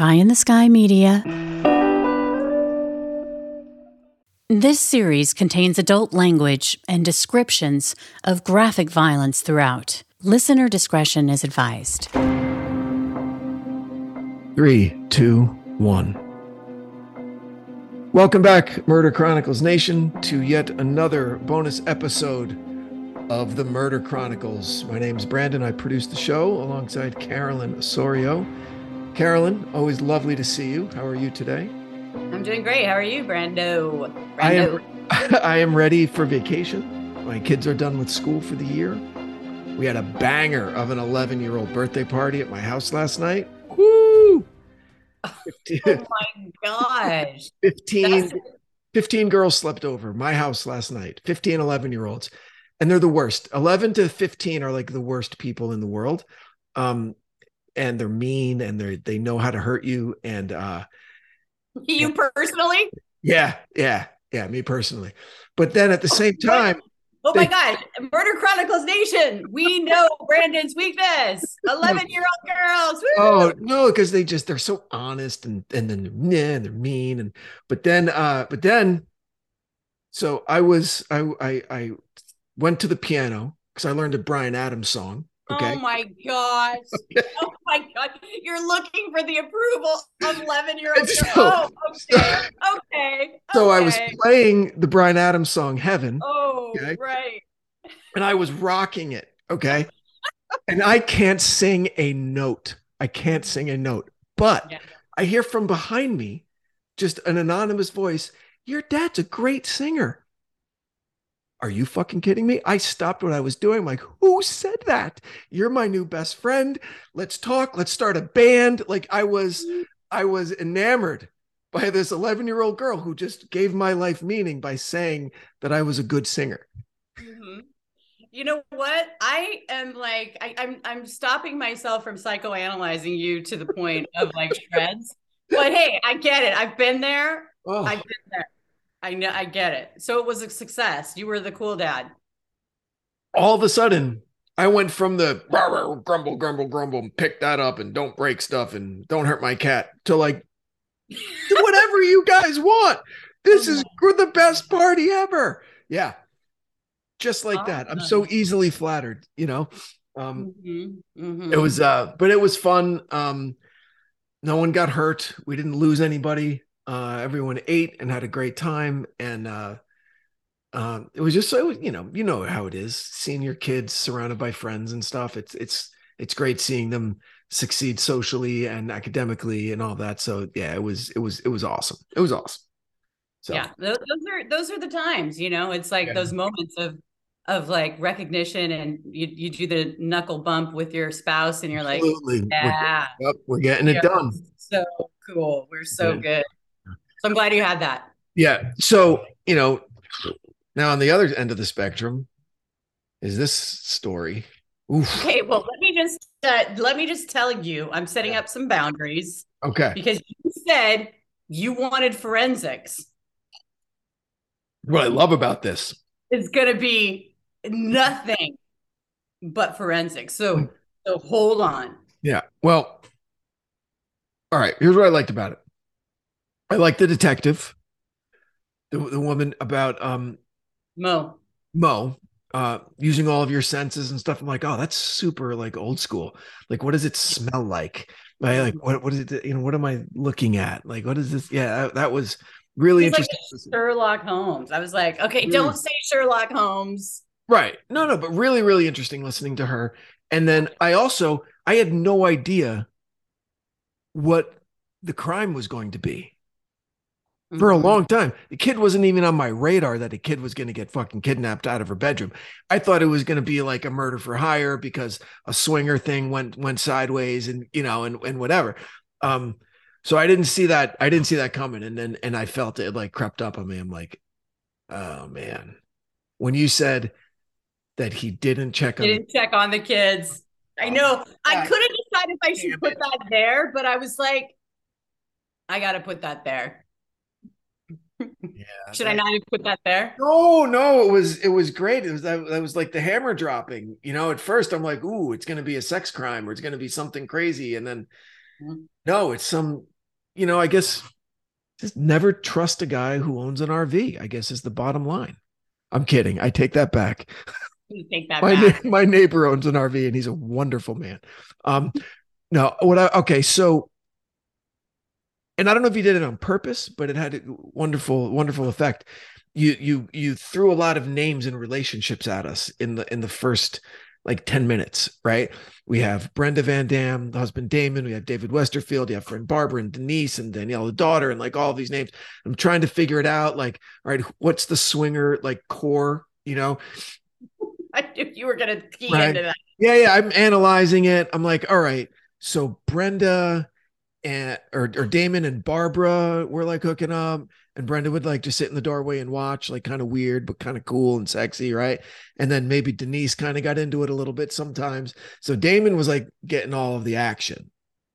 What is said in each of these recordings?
Pie in the Sky Media. This series contains adult language and descriptions of graphic violence throughout. Listener discretion is advised. Three, two, one. Welcome back, Murder Chronicles Nation, to yet another bonus episode of the Murder Chronicles. My name is Branden. I produce the show alongside Carolyn Osorio. Carolyn, always lovely to see you. How are you today? I'm doing great. How are you, Brando? I Brando. am, I am ready for vacation. My kids are done with school for the year. We had a banger of an 11 year old birthday party at my house last night. Woo! 15, Oh my gosh. 15, 15 girls slept over my house last night 15 11 year olds and they're the worst 11 to 15 are like the worst people in the world um and they're mean and they they know how to hurt you and uh you personally? yeah yeah yeah me personally but then at the same time Oh my They- gosh. Murder Chronicles Nation. We know Branden's weakness. 11 year old girls. Woo! oh no because they just they're so honest and and then yeah, and they're mean and but then uh but then so i was i i, I went to the piano because i learned a Bryan Adams song okay Oh my gosh. Oh my god. You're looking for the approval of 11 year old. So- Oh, okay. Okay. so i was playing the Bryan Adams song heaven Oh, Okay. right. and I was rocking it. Okay. and I can't sing a note. I can't sing a note. But Yeah. I hear from behind me just an anonymous voice Your dad's a great singer. Are you fucking kidding me? I stopped what I was doing. I'm like, who said that? You're my new best friend. Let's talk. Let's start a band. Like I was, I was enamored by this 11 year old girl who just gave my life meaning by saying that I was a good singer. Mhm. You know what? I am like I, I'm I'm stopping myself from psychoanalyzing you to the point of like shreds. But hey, I get it. I've been there. Oh. I've been there. I know I get it. So it was a success. You were the cool dad. all of a sudden I went from the "Rah, rah, grumble, grumble, grumble, and pick that up and don't break stuff and don't hurt my cat to like do whatever you guys want. This is the best party ever. Yeah. Just like that. I'm so easily flattered, you know. Um Mhm, mhm. it was uh but it was fun. Um no one got hurt. We didn't lose anybody. Uh everyone ate and had a great time and uh um, it was just so you know you know how it is seeing your kids surrounded by friends and stuff it's it's it's great seeing them succeed socially and academically and all that so yeah it was it was it was awesome it was awesome so yeah, those, those are those are the times, you know. It's like Yeah. those moments of of like recognition and you you do the knuckle bump with your spouse and you're like, absolutely we're, yeah. yep, we're getting it Yeah. done So cool. We're so Good. good. So I'm glad you had that. yeah so you know now on the other end of the spectrum is this story Oof. Okay, well, let me just uh, let me just tell you, I'm setting up some boundaries okay because you said you wanted forensics. what i love about this It's going to be nothing but forensics. Hmm. So so hold on. Yeah. Well, all right. Here's what I liked about it. I like the detective, the, the woman about um Mo. Mo, uh, using all of your senses and stuff. I'm like, oh, that's super like old school. Like, what does it smell like? I like what what is it? You know, what am I looking at? Like, what is this? Yeah, that, that was really He's like interesting. Sherlock Holmes. I was like, okay, Mm. don't say Sherlock Holmes. Right. No, no, but really, really interesting listening to her. And then I also I had no idea what the crime was going to be. For a Mhm. long time. The kid wasn't even on my radar that a kid was going to get fucking kidnapped out of her bedroom. I thought it was going to be like a murder for hire because a swinger thing went went sideways and you know and and whatever. Um so I didn't see that I didn't see that coming and then and I felt it like crept up on me. I'm like, "Oh man." When you said that he didn't check on Didn't check on the kids. I know. I couldn't decide if I should put that there, but I was like, I got to put that there. Yeah, Should I not have put that there? No, no, it was it was great. It was that, that was like the hammer dropping. You know, at first I'm like, ooh, it's gonna be a sex crime or it's gonna be something crazy, and then Mhm. no, it's some you know, I guess just never trust a guy who owns an RV. I guess is the bottom line. I'm kidding. I take that back. You take that my back. my neighbor owns an RV and he's a wonderful man. Um, no, what I okay, so and I don't know if you did it on purpose, but it had a wonderful, wonderful effect. You you you threw a lot of names and relationships at us in the in the first like 10 minutes, right? We have Brenda Van Dam, the husband Damon, we have David Westerfield, you have friend Barbara and Denise and Danielle, the daughter, and like all these names. I'm trying to figure it out. Like, all right, what's the swinger like core, you know? I knew you were gonna key Right. into that. Yeah, yeah. I'm analyzing it. I'm like, all right, so Brenda and or or Damon and Barbara were like hooking up, and Brenda would like just sit in the doorway and watch, like kind of weird, but kind of cool and sexy, right? And then maybe Denise kind of got into it a little bit sometimes. So Damon was like getting all of the action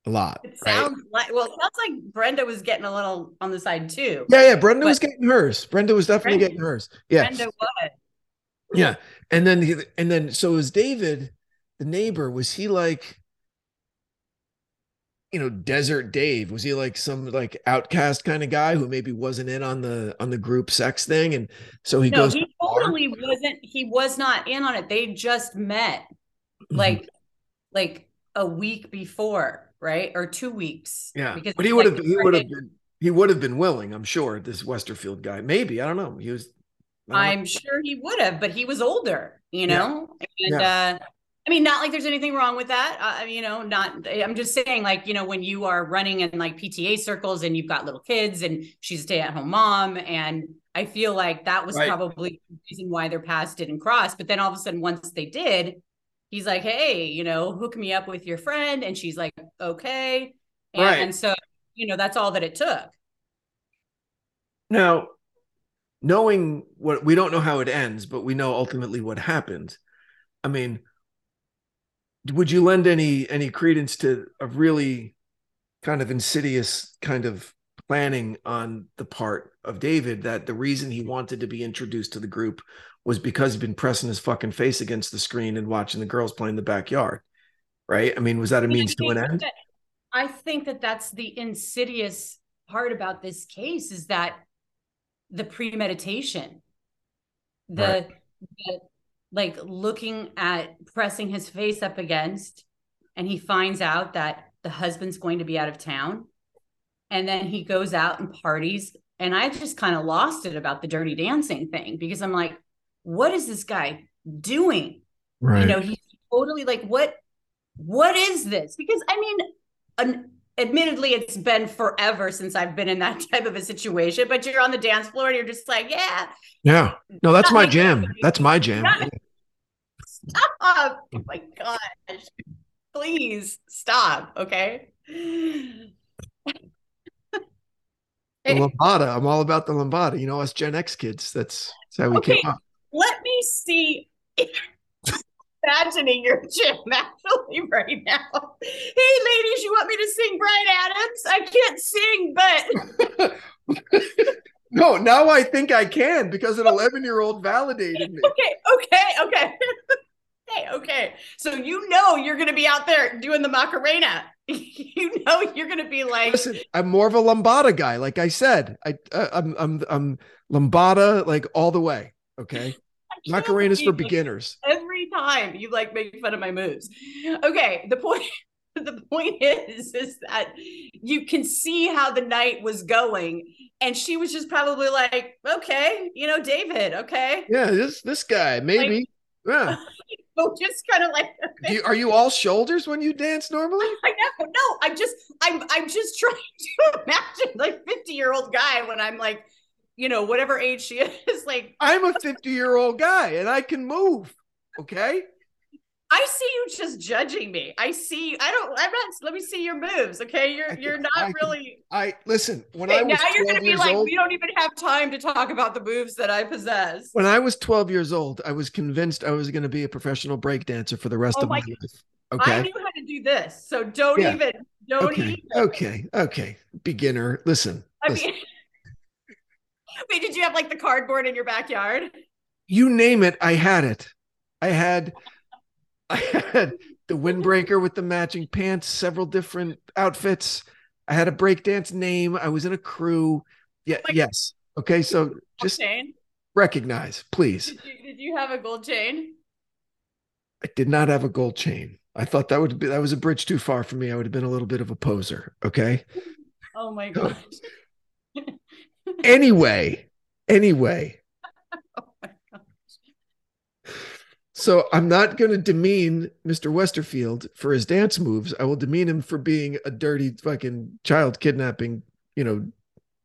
a lot. It right? sounds like well, it sounds like Brenda was getting a little on the side too. Yeah, yeah. Brenda was getting hers. Brenda was definitely Brenda- getting hers. Yeah. Brenda was. Yeah. And then he, and then so was David, the neighbor, was he like you know, desert Dave? Was he like some like outcast kind of guy who maybe wasn't in on the on the group sex thing? And so he no, goes he to the bar? totally wasn't. He was not in on it. They just met Mhm. like like a week before, right, or two weeks. yeah. because But he would have he would have been he would have been willing, I'm sure, this Westerfield guy. Maybe. I don't know. He was I don't know. I'm sure he would have, but he was older, you Yeah. know? And uh I mean, not like there's anything wrong with that. Uh, you know, not, I'm just saying, like, you know, when you are running in like PTA circles and you've got little kids and she's a stay at home mom. And I feel like that was Right. probably the reason why their paths didn't cross. But then all of a sudden, once they did, he's like, hey, you know, hook me up with your friend. And she's like, okay. And, Right. and so, you know, that's all that it took. Now, knowing what we don't know how it ends, but we know ultimately what happened. I mean, would you lend any any credence to a really kind of insidious kind of planning on the part of David that the reason he wanted to be introduced to the group was because he'd been pressing his fucking face against the screen and watching the girls play in the backyard, right? I mean, was that a means to an end? I think that that's the insidious part about this case is that the premeditation, the, Right. the like looking at pressing his face up against, and he finds out that the husband's going to be out of town, and then he goes out and parties. And I just kind of lost it about the dirty dancing thing because I'm like, what is this guy doing? Right. you know he's totally like what what is this because i mean an, admittedly it's been forever since i've been in that type of a situation but you're on the dance floor and you're just like yeah yeah. No, that's my jam. That's my jam. Not- stop oh my gosh please stop okay The lambada. I'm all about the lambada. You know, us Gen X kids. That's, that's how we Okay. came up. let me see imagining your gym actually right now hey ladies you want me to sing Bryan Adams i can't sing but no, now I think I can because an 11 year old validated me. okay, okay, okay. okay, okay. So you know you're gonna be out there doing the Macarena. you know you're gonna be like, Listen, I'm more of a lambada guy. Like I said, I, uh, I'm, I'm, I'm lambada like all the way. Okay. I Macarena's for beginners. Time you like make fun of my moves. Okay, the point. The point is, is that you can see how the night was going, and she was just probably like, "Okay, you know, David, okay." Yeah. This, this guy, maybe. yeah. So just kind of like, Do you, are you all shoulders when you dance normally? I know. No, I'm just I'm I'm just trying to imagine like 50 year old guy when I'm like, you know, whatever age she is. Like, I'm a 50 year old guy and I can move. Okay. I see you just judging me. I see. I don't. I'm not. Let me see your moves. Okay, you're you're not can- really. I listen, when Okay, I was now you're gonna be like, old, we don't even have time to talk about the moves that I possess. when I was 12 years old, I was convinced I was going to be a professional break dancer for the rest Oh of my my- life. Okay, I knew how to do this, so don't Yeah. even. Don't Okay. even. Okay. Okay. Beginner. Listen. I listen. mean, wait. Did you have like the cardboard in your backyard? you name it, I had it. I had I had the windbreaker with the matching pants, several different outfits. I had a breakdance name. I was in a crew. Yeah, Like- yes. Okay, so just chain. recognize, please. Did you, did you have a gold chain? I did not have a gold chain. I thought that would be that was a bridge too far for me. I would have been a little bit of a poser. Okay. Oh my gosh. Anyway, anyway. Oh my gosh. So I'm not going to demean Mr. Westerfield for his dance moves. I will demean him for being a dirty fucking child kidnapping, you know,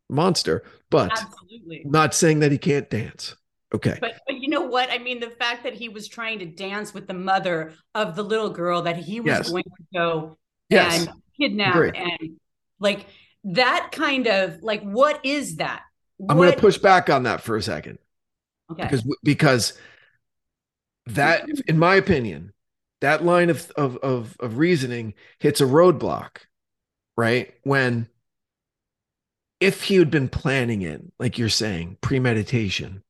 monster. But Absolutely. Not saying that he can't dance. Okay. But, but you know what? I mean, the fact that he was trying to dance with the mother of the little girl that he was Yes. going to go Yes. and kidnap and like that kind of like what is that? I'm going to push back on that for a second. Okay. because because that in my opinion that line of of of, of reasoning hits a roadblock right? When if he had been planning it like you're saying premeditation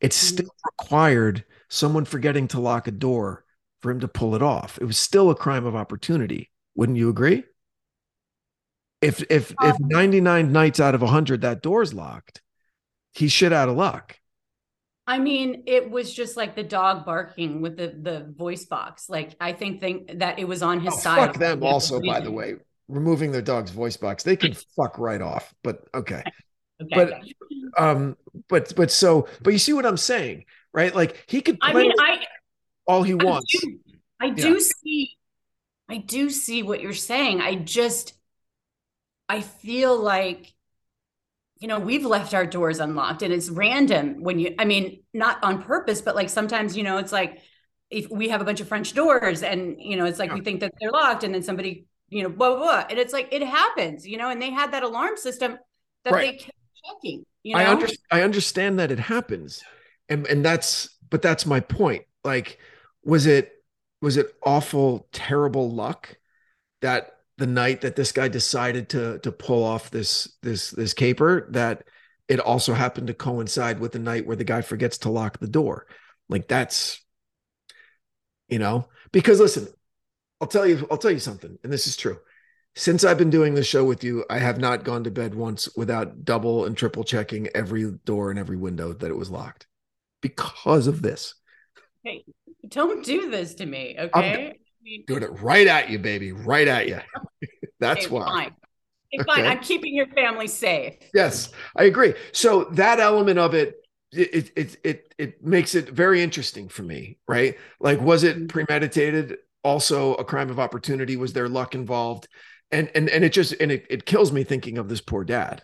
it Mhm. still required someone forgetting to lock a door for him to pull it off. It was still a crime of opportunity. Wouldn't you agree? If if if Um, 99 nights out of 100 that door's locked he's shit out of luck I mean, it was just like the dog barking with the the voice box. Like I think think that it was on his Oh, side. fuck them also, by the way. Removing their dog's voice box. They can fuck right off. But okay. Okay. But um, but but so but you see what I'm saying, right? Like he could I mean, I all he I wants. do, I do see, I do see what you're saying. I just, I feel like, you know, we've left our doors unlocked and it's random when you, I mean, not on purpose, but like sometimes, you know, it's like if we have a bunch of French doors and, you know, it's like we think that they're locked and then somebody, you know, blah, blah, blah. And it's like, it happens, you know, and they had that alarm system that Right. they kept checking, you know? I under, I understand that it happens. And and that's but that's my point. Like, was it was it awful, terrible luck that the night that this guy decided to to pull off this this this caper that it also happened to coincide with the night where the guy forgets to lock the door. Like that's you know, because listen, I'll tell you I'll tell you something, and this is true. Since I've been doing this show with you, I have not gone to bed once without double and triple checking every door and every window that it was locked because of this. Hey, don't do this to me, okay? I mean, Doing it right at you, baby, right at you. That's okay, why. Fine. Okay, fine. I'm keeping your family safe. Yes, I agree. So that element of it, it it it it makes it very interesting for me, right? Like, was Mm-hmm. it premeditated? Also, a crime of opportunity? Was there luck involved? And and and it just and it, it kills me thinking of this poor dad.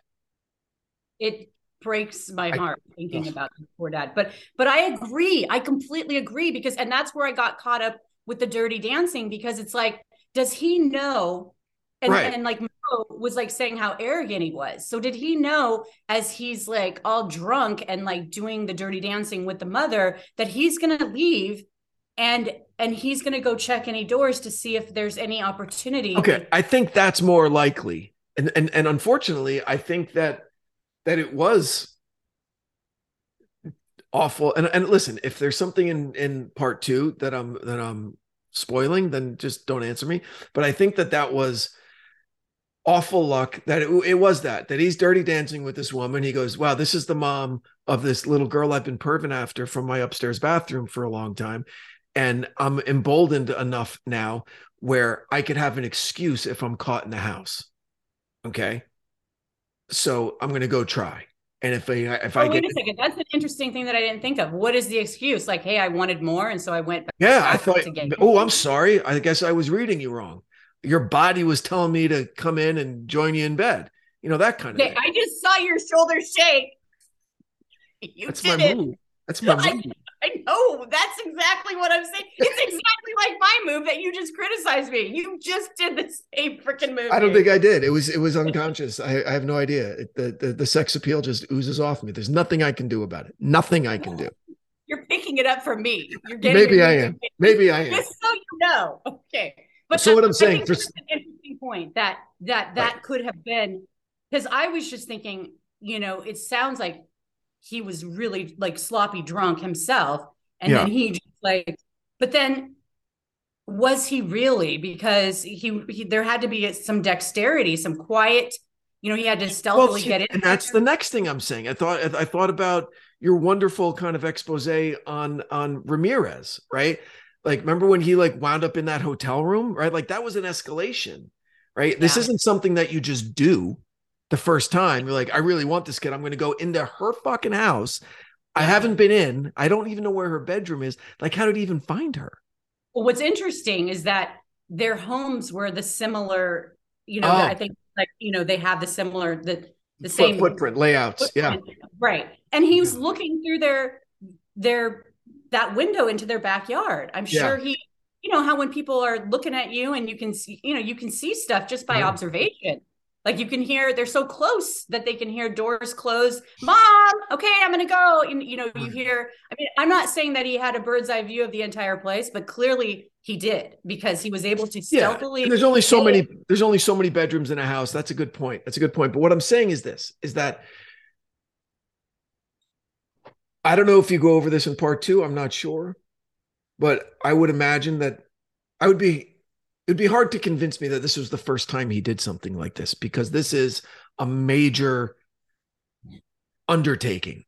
It breaks my I- heart thinking Ugh. about the poor dad. But but I agree. I completely agree because and that's where I got caught up with the dirty dancing because it's like, does he know? And Right. and like Mo was like saying how arrogant he was. So did he know as he's like all drunk and like doing the dirty dancing with the mother that he's gonna leave and and he's gonna go check any doors to see if there's any opportunity. Okay, I think that's more likely. And and and unfortunately, I think that that it was awful. And and listen, if there's something in in part 2 that I'm that I'm spoiling, then just don't answer me. But I think that that was awful luck that it, it was that that he's dirty dancing with this woman he goes wow this is the mom of this little girl i've been perving after from my upstairs bathroom for a long time and i'm emboldened enough now where i could have an excuse if i'm caught in the house okay so i'm going to go try and if i if i Oh, get wait a second. That's an interesting thing that I didn't think of. What is the excuse? Like, hey, I wanted more, and so I went. Back yeah i thought oh i'm sorry i guess i was reading you wrong your body was telling me to come in and join you in bed you know that kind of thing I just saw your shoulders shake. You that's did my it. move that's my move I know. That's exactly what I'm saying. It's exactly like my move that you just criticized me. You just did the same freaking move. I don't think I did. It was it was unconscious. I, I have no idea. It, the, the the sex appeal just oozes off me. There's nothing I can do about it. Nothing I can do. You're picking it up from me. You're getting Maybe I am. Maybe I am. Just so you know. Okay. But So what I'm saying, for- an interesting point that that that could have been because I was just thinking, you know, it sounds like he was really like sloppy drunk himself. And Yeah. then he just like, but then was he really? Because he, he there had to be some dexterity, some quiet. You know, he had to stealthily see, get in. and that's the next thing I'm saying. I thought I thought about your wonderful kind of expose on on Ramirez, right? Like, remember when he like wound up in that hotel room, right? Like that was an escalation, right? This isn't something that you just do the first time. You're like, I really want this kid. I'm going to go into her fucking house. I haven't been in. I don't even know where her bedroom is. Like, how did he even find her? Well, what's interesting is that their homes were the similar, you know, Oh. I think like, you know, they have the similar, the, the same footprint layouts. Yeah. Right. And he was looking through their, their, that window into their backyard. I'm Yeah. sure he, you know, how when people are looking at you and you can see, you know, you can see stuff just by Yeah. observation. Like you can hear, they're so close that they can hear doors close. Mom, okay, I'm gonna go. And you know, you hmm. hear. I mean, I'm not saying that he had a bird's eye view of the entire place, but clearly he did because he was able to stealthily. And there's only so many, there's only so many bedrooms in a house. That's a good point. That's a good point. But what I'm saying is this is that I don't know if you go over this in part two. I'm not sure. But I would imagine that I would be it'd be hard to convince me that this was the first time he did something like this because this is a major undertaking.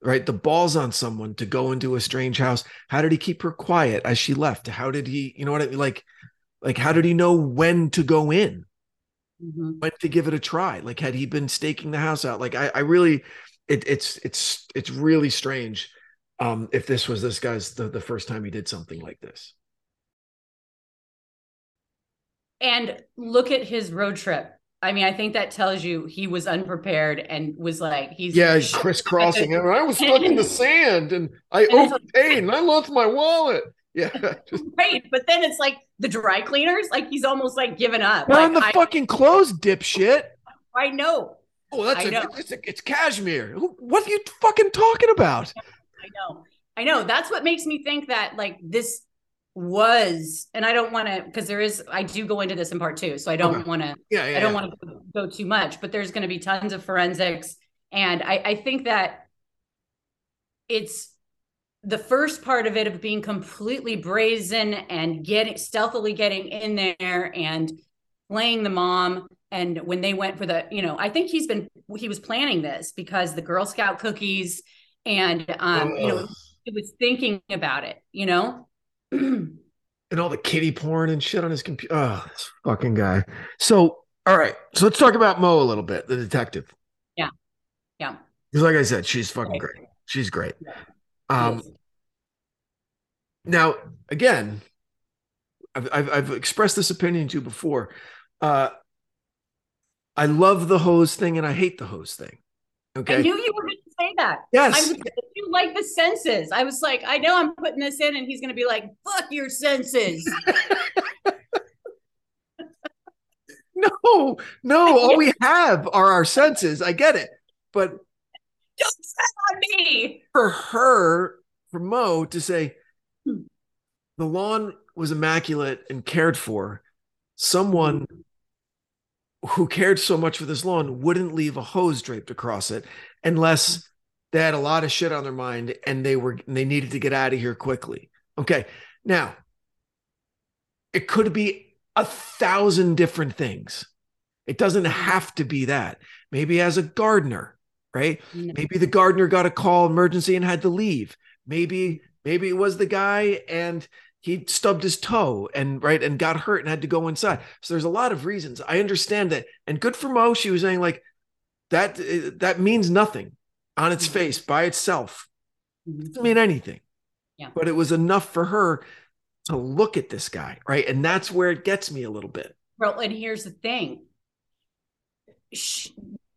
Right? The ball's on someone to go into a strange house. How did he keep her quiet as she left? How did he, you know what I mean? Like, like how did he know when to go in? Mhm. when to give it a try like had he been staking the house out like i, I really it, it's it's it's really strange um if this was this guy's the, the first time he did something like this And look at his road trip. I mean, I think that tells you he was unprepared and was like, he's yeah he's crisscrossing and i was stuck in the sand and i overpaid and i lost my wallet yeah Right. But then it's like the dry cleaners, like he's almost like given up. on Like, the I, fucking clothes dipshit I know. oh that's I a, know. it's, a, it's cashmere what are you fucking talking about I know. I know. That's what makes me think that like this was, and I don't want to, because there is, I do go into this in part two. So I don't Okay. want to yeah, yeah I don't yeah. want to go too much, but there's going to be tons of forensics. And I, I think that it's the first part of it of being completely brazen and getting stealthily getting in there and playing the mom. And when they went for the, you know, I think he's been, he was planning this because the Girl Scout cookies and, um, you know, he was thinking about it, you know? And all the kitty porn and shit on his computer. Oh, this fucking guy. So, all right. So let's talk about Mo a little bit, the detective. Yeah. Yeah. Because, like I said, she's fucking great. She's great. Yeah. Um, now, again, I've, I've I've expressed this opinion to you before. Uh, I love the hose thing and I hate the hose thing. I Okay. knew you were going to say that. yes. I'm you like the senses. I was like, I know I'm putting this in, and he's gonna be like, "Fuck your senses." No, no. All we have are our senses. I get it, but Don't set on me. for her, for Mo to say Hmm. the lawn was immaculate and cared for, someone who cared so much for this lawn wouldn't leave a hose draped across it unless they had a lot of shit on their mind and they were they needed to get out of here quickly. Okay. Now, it could be a thousand different things. It doesn't mm-hmm. have to be that. Maybe as a gardener, right? Mm-hmm. Maybe the gardener got a call emergency and had to leave. Maybe maybe it was the guy and he stubbed his toe and right and got hurt and had to go inside. So there's a lot of reasons. I understand that. And good for Mo. She was saying like that that means nothing on its Mhm. face by itself. Mhm. Doesn't mean anything. Yeah. But it was enough for her to look at this guy, right? And that's where it gets me a little bit. Well, and here's the thing. Sh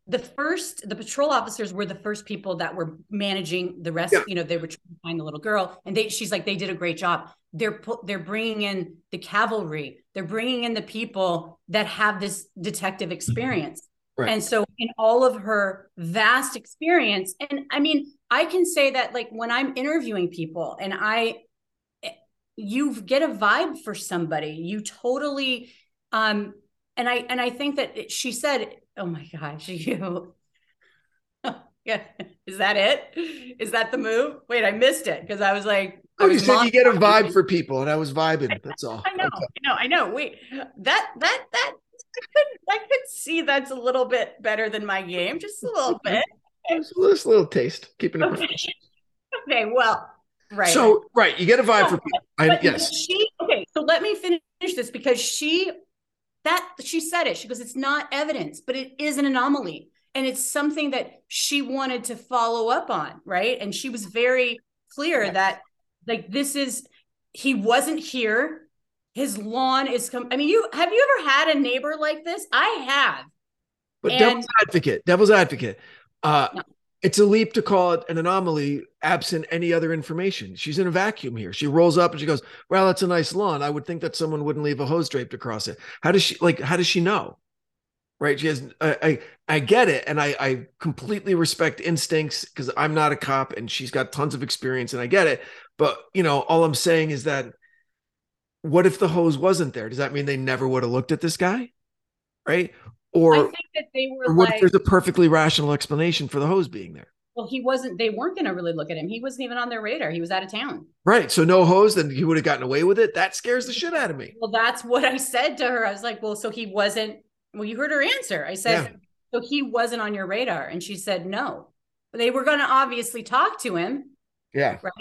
the first, the patrol officers were the first people that were managing the rest. Yeah. You know, they were trying to find the little girl, and they. She's like, they did a great job. They're they're bringing in the cavalry. They're bringing in the people that have this detective experience. Right. And so, in all of her vast experience, and I mean, I can say that like when I'm interviewing people, and I, you get a vibe for somebody, you totally um and i and i think that she said oh my gosh you Yeah. Is that it? Is that the move? Wait, I missed it because I was like, Oh, you said you get a vibe for people, and I was vibing. That's all. I know, Okay. I know, I know. Wait, that that that I could see that's a little bit better than my game, just a little bit. Just a little, little taste, keeping it. Okay. okay, well, right. So right, you get a vibe No, for people. I, yes, she okay. So let me finish this because she that she said it. She goes, it's not evidence, but it is an anomaly, and it's something that she wanted to follow up on, right? And she was very clear that like this is he wasn't here. His lawn is come. I mean, you have you ever had a neighbor like this? I have. but and- devil's advocate, devil's advocate. Uh, No. It's a leap to call it an anomaly absent any other information. She's in a vacuum here. She rolls up and she goes, "Well, that's a nice lawn. I would think that someone wouldn't leave a hose draped across it." How does she like? How does she know? Right? She has. I I, I get it, and I I completely respect instincts because I'm not a cop, and she's got tons of experience, and I get it. But you know, all I'm saying is that, what if the hose wasn't there? Does that mean they never would have looked at this guy? Right? Or I think that they were like, if there's a perfectly rational explanation for the hose being there? well, he wasn't. They weren't going to really look at him. He wasn't even on their radar. He was out of town. Right. So no hose, then he would have gotten away with it. That scares the shit out of me. Well, that's what I said to her. I was like, well, so he wasn't. Well, you heard her answer. I said, so he wasn't on your radar. And she said, no. They were going to obviously talk to him, Yeah. right?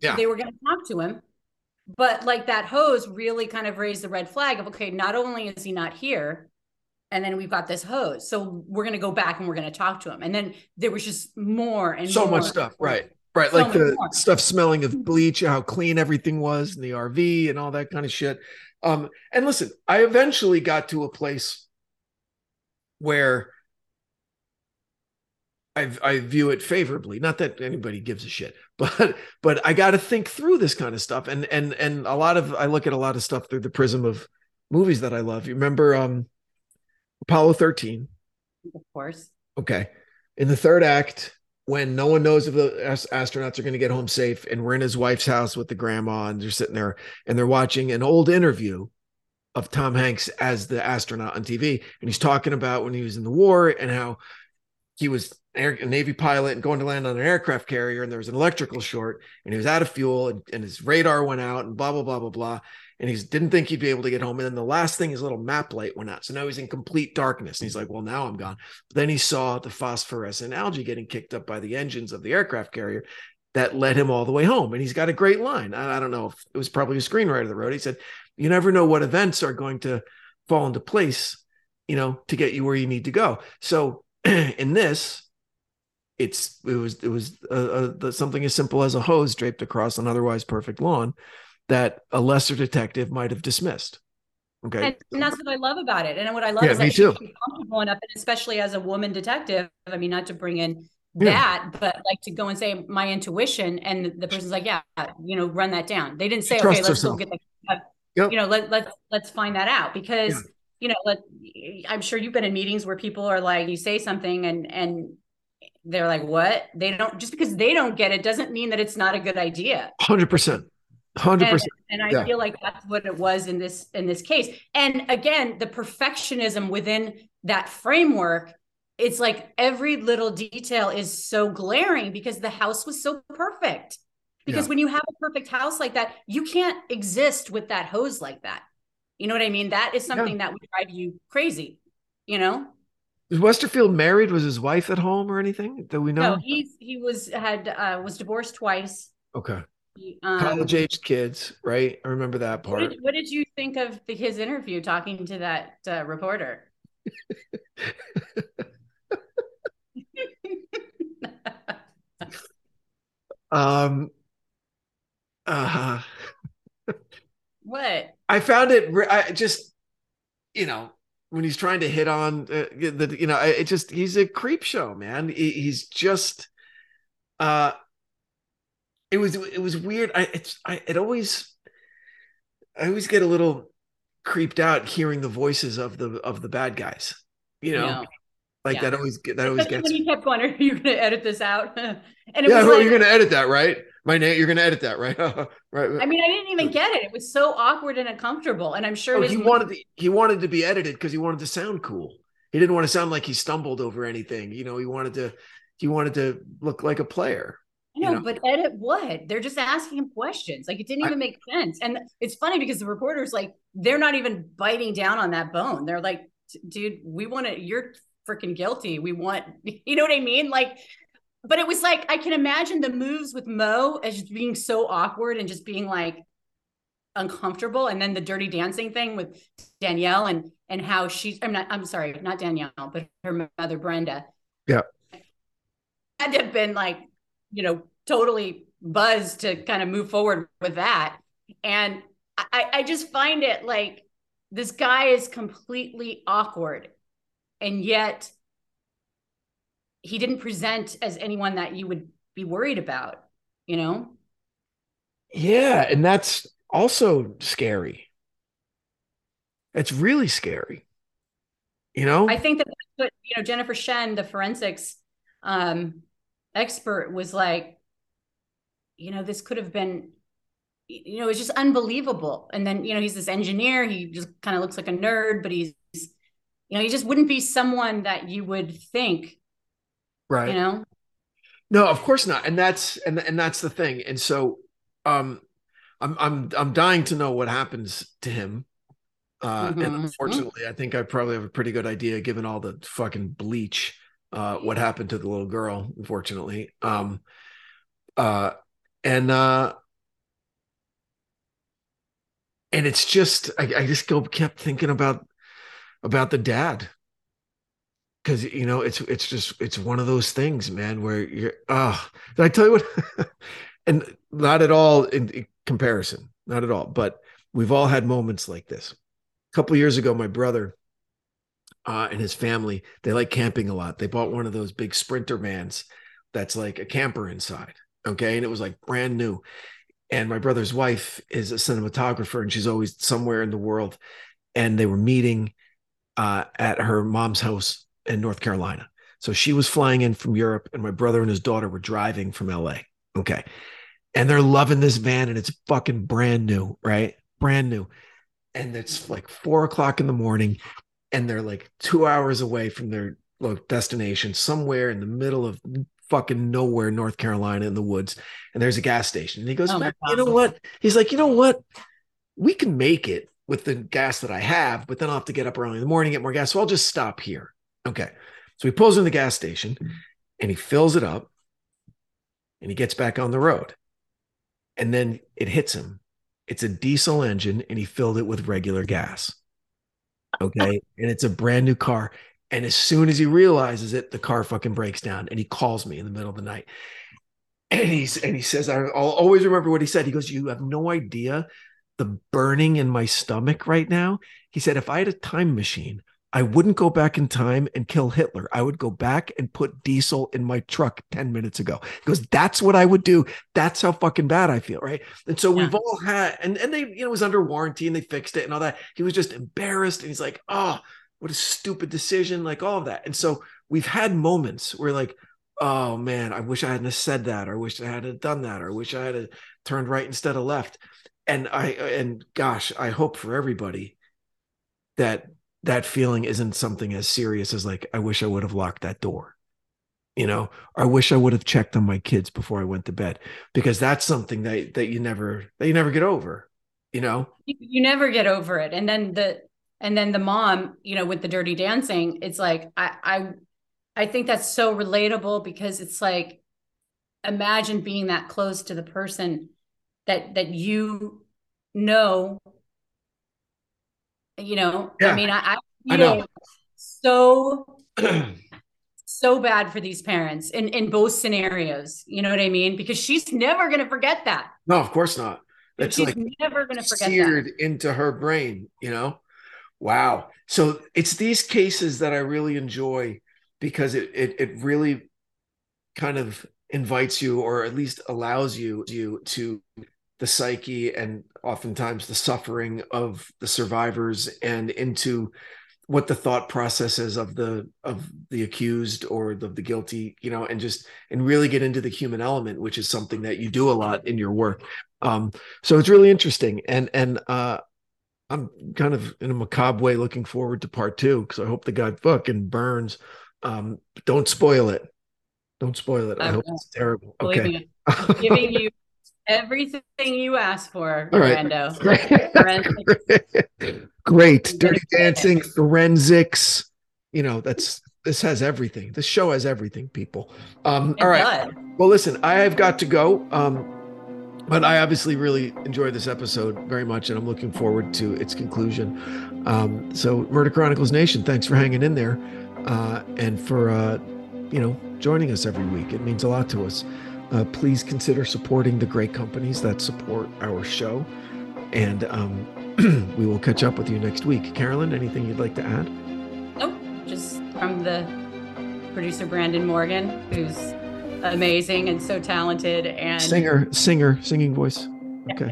Yeah. They were going to talk to him. But like that hose really kind of raised the red flag of, okay, not only is he not here, and then we've got this hose. So we're going to go back and we're going to talk to him. And then there was just more and So more much stuff. Right. Right. So like the more. stuff smelling of bleach, how clean everything was in the RV and all that kind of shit. Um, and listen, I eventually got to a place where I, I view it favorably. Not that anybody gives a shit, but but I got to think through this kind of stuff. And and and a lot of I look at a lot of stuff through the prism of movies that I love. You remember um Apollo 13? Of course. Okay. In the third act, when no one knows if the astronauts are going to get home safe, and we're in his wife's house with the grandma, and they're sitting there and they're watching an old interview of Tom Hanks as the astronaut on TV, and he's talking about when he was in the war and how he was air, a Navy pilot and going to land on an aircraft carrier, and there was an electrical short, and he was out of fuel, and, and his radar went out, and blah blah blah blah blah. And he didn't think he'd be able to get home. And then the last thing, his little map light went out. So now he's in complete darkness. And he's like, well, now I'm gone. Then he saw the phosphorescent algae getting kicked up by the engines of the aircraft carrier that led him all the way home. And he's got a great line. I, I don't know if it was probably a screenwriter that wrote. He said, "You never know what events are going to fall into place, you know, to get you where you need to go." So in this, it's it was it was uh, uh, something as simple as a hose draped across an otherwise perfect lawn that a lesser detective might have dismissed. Okay. And, that's what I love about it. And what I love Yeah, is me too. comfortable enough, and especially as a woman detective. I mean, not to bring in Yeah. that, but like to go and say my intuition, and the person's like, yeah, you know, run that down. They didn't say, okay, let's herself. go get the, Yep. you know, let let's let's find that out because Yeah. You know, let I'm sure you've been in meetings where people are like, you say something and and they're like, what? They don't just because they don't get it doesn't mean that it's not a good idea. Hundred percent. Hundred And, percent. and I Yeah. feel like that's what it was in this in this case. And again, the perfectionism within that framework, it's like every little detail is so glaring because the house was so perfect. Because Yeah. when you have a perfect house like that, you can't exist with that hose like that. You know what I mean? That is something that would drive you crazy. You know? Was Westerfield married? Was his wife at home or anything that we know? No, he's he was had uh was divorced twice. okay. He, um, College aged kids, right? I remember that What part. did, what did you think of the, his interview talking to that uh, reporter? Um uh what? I found it I just you know when he's trying to hit on uh, the you know it just he's a creep show man He- he's just uh it was it was weird I it's I it always I always get a little creeped out hearing the voices of the of the bad guys you know No. like Yeah. that always get that always Especially gets when he kept going, "Are you going to edit this out?" and it yeah was like, you're gonna edit that right my name you're gonna edit that right right I mean, I didn't even get it. It was so awkward and uncomfortable. And I'm sure Oh, his he wanted to, he wanted to be edited because he wanted to sound cool. He didn't want to sound like he stumbled over anything. You know, he wanted to he wanted to look like a player. No, you know? but edit what? They're just asking him questions. Like it didn't even I, make sense. And it's funny because the reporters, like, they're not even biting down on that bone. They're like, dude, we want to, you're freaking guilty. We want, you know what I mean? Like, but it was like, I can imagine the moves with Mo as just being so awkward and just being like uncomfortable. And then the dirty dancing thing with Danielle and, and how she's, I'm not, I'm sorry, not Danielle, but her mother, Brenda. Yeah. Had to have been like, you know, totally buzzed to kind of move forward with that. And I, I just find it like this guy is completely awkward. And yet he didn't present as anyone that you would be worried about, you know? Yeah. And that's also scary. It's really scary. You know? I think that what, you know, Jennifer Shen, the forensics um, expert was like, you know, this could have been, you know, it's just unbelievable. And then, you know, he's this engineer. He just kind of looks like a nerd, but he's, you know, he just wouldn't be someone that you would think, right? You know, no, of course not. And that's and and that's the thing. And so, um, I'm I'm I'm dying to know what happens to him. Uh, mm-hmm. and unfortunately, I think I probably have a pretty good idea, given all the fucking bleach uh, what happened to the little girl, unfortunately. Um, uh, and uh, and it's just I, I just go kept thinking about about the dad because you know it's it's just it's one of those things, man, where you're ah. Uh, did I tell you what? and not at all in, in comparison, not at all, but we've all had moments like this. A couple years ago, my brother uh, and his family, they like camping a lot. They bought one of those big sprinter vans that's like a camper inside. Okay. And it was like brand new. And my brother's wife is a cinematographer and she's always somewhere in the world. And they were meeting uh, at her mom's house in North Carolina. So she was flying in from Europe, and my brother and his daughter were driving from LA. Okay. And they're loving this van, and it's fucking brand new, right? Brand new. And it's like four o'clock in the morning and they're like two hours away from their like, destination, somewhere in the middle of fucking nowhere, North Carolina, in the woods. And there's a gas station. And he goes, oh you know what? He's like, you know what? We can make it with the gas that I have, but then I'll have to get up early in the morning, get more gas. So I'll just stop here. Okay. So he pulls in the gas station hmm. and he fills it up and he gets back on the road. And then it hits him. It's a diesel engine and he filled it with regular gas. Okay. and it's a brand new car. And as soon as he realizes it, the car fucking breaks down and he calls me in the middle of the night. And he's and he says, I'll always remember what he said. He goes, You have no idea the burning in my stomach right now. He said, if I had a time machine, I wouldn't go back in time and kill Hitler. I would go back and put diesel in my truck 10 minutes ago. He goes, that's what I would do. That's how fucking bad I feel. Right. And so yeah. we've all had, and, and they, you know, it was under warranty and they fixed it and all that. He was just embarrassed. And he's like, oh, what a stupid decision. Like all of that. And so we've had moments where like, oh man, I wish I hadn't said that, or I wish I hadn't done that, or I wish I had turned right instead of left. And I, and gosh, I hope for everybody that that feeling isn't something as serious as like i wish i would have locked that door you know? I wish i would have checked on my kids before i went to bed because that's something that that you never that you never get over you know? You, you never get over it. And then the and then the mom you know with the dirty dancing it's like i i i think that's so relatable because it's like imagine being that close to the person that that you know you know, yeah. I mean, I, I, I know so so bad for these parents in in both scenarios. You know what I mean? Because she's never going to forget that. No, of course not. That's she's like never going to forget that. seared that. into her brain. You know, wow. So it's these cases that I really enjoy because it it, it really kind of invites you or at least allows you you to the psyche and oftentimes the suffering of the survivors and into what the thought process is of the of the accused or the, the guilty you know and just and really get into the human element which is something that you do a lot in your work um so it's really interesting and and uh i'm kind of in a macabre way looking forward to part two because i hope the guy fucking burns um don't spoil it Don't spoil it. I, I hope it's terrible. Okay. giving you everything you asked for, All right. Forensic. Great. Dirty gonna say it. dancing, forensics. You know, that's this has everything. This show has everything, people. Um, all right. Well, listen, I have got to go. Um, but I obviously really enjoyed this episode very much, and I'm looking forward to its conclusion. Um, so, Murder Chronicles Nation, thanks for hanging in there, uh, and for uh, you know joining us every week. It means a lot to us. Uh, please consider supporting the great companies that support our show, and um, we will catch up with you next week. Carolyn, anything you'd like to add? Nope. Just from the producer Branden Morgan, who's amazing and so talented. And Singer, singer, singing voice. Okay.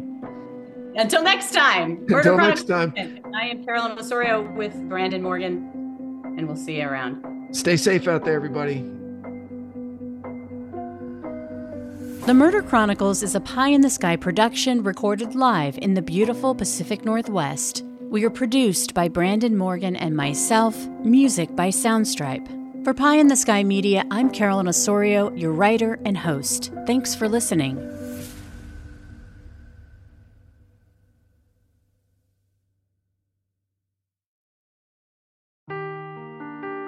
until next time, Until next time. I am Carolyn Osorio with Branden Morgan, and we'll see you around. Stay safe out there, everybody. The Murder Chronicles is a pie in the sky production recorded live in the beautiful Pacific Northwest. We are produced by Branden Morgan and myself, music by Soundstripe. For Pie in the Sky Media, I'm Carolyn Osorio, your writer and host. Thanks for listening.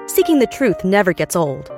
Seeking the truth never gets old.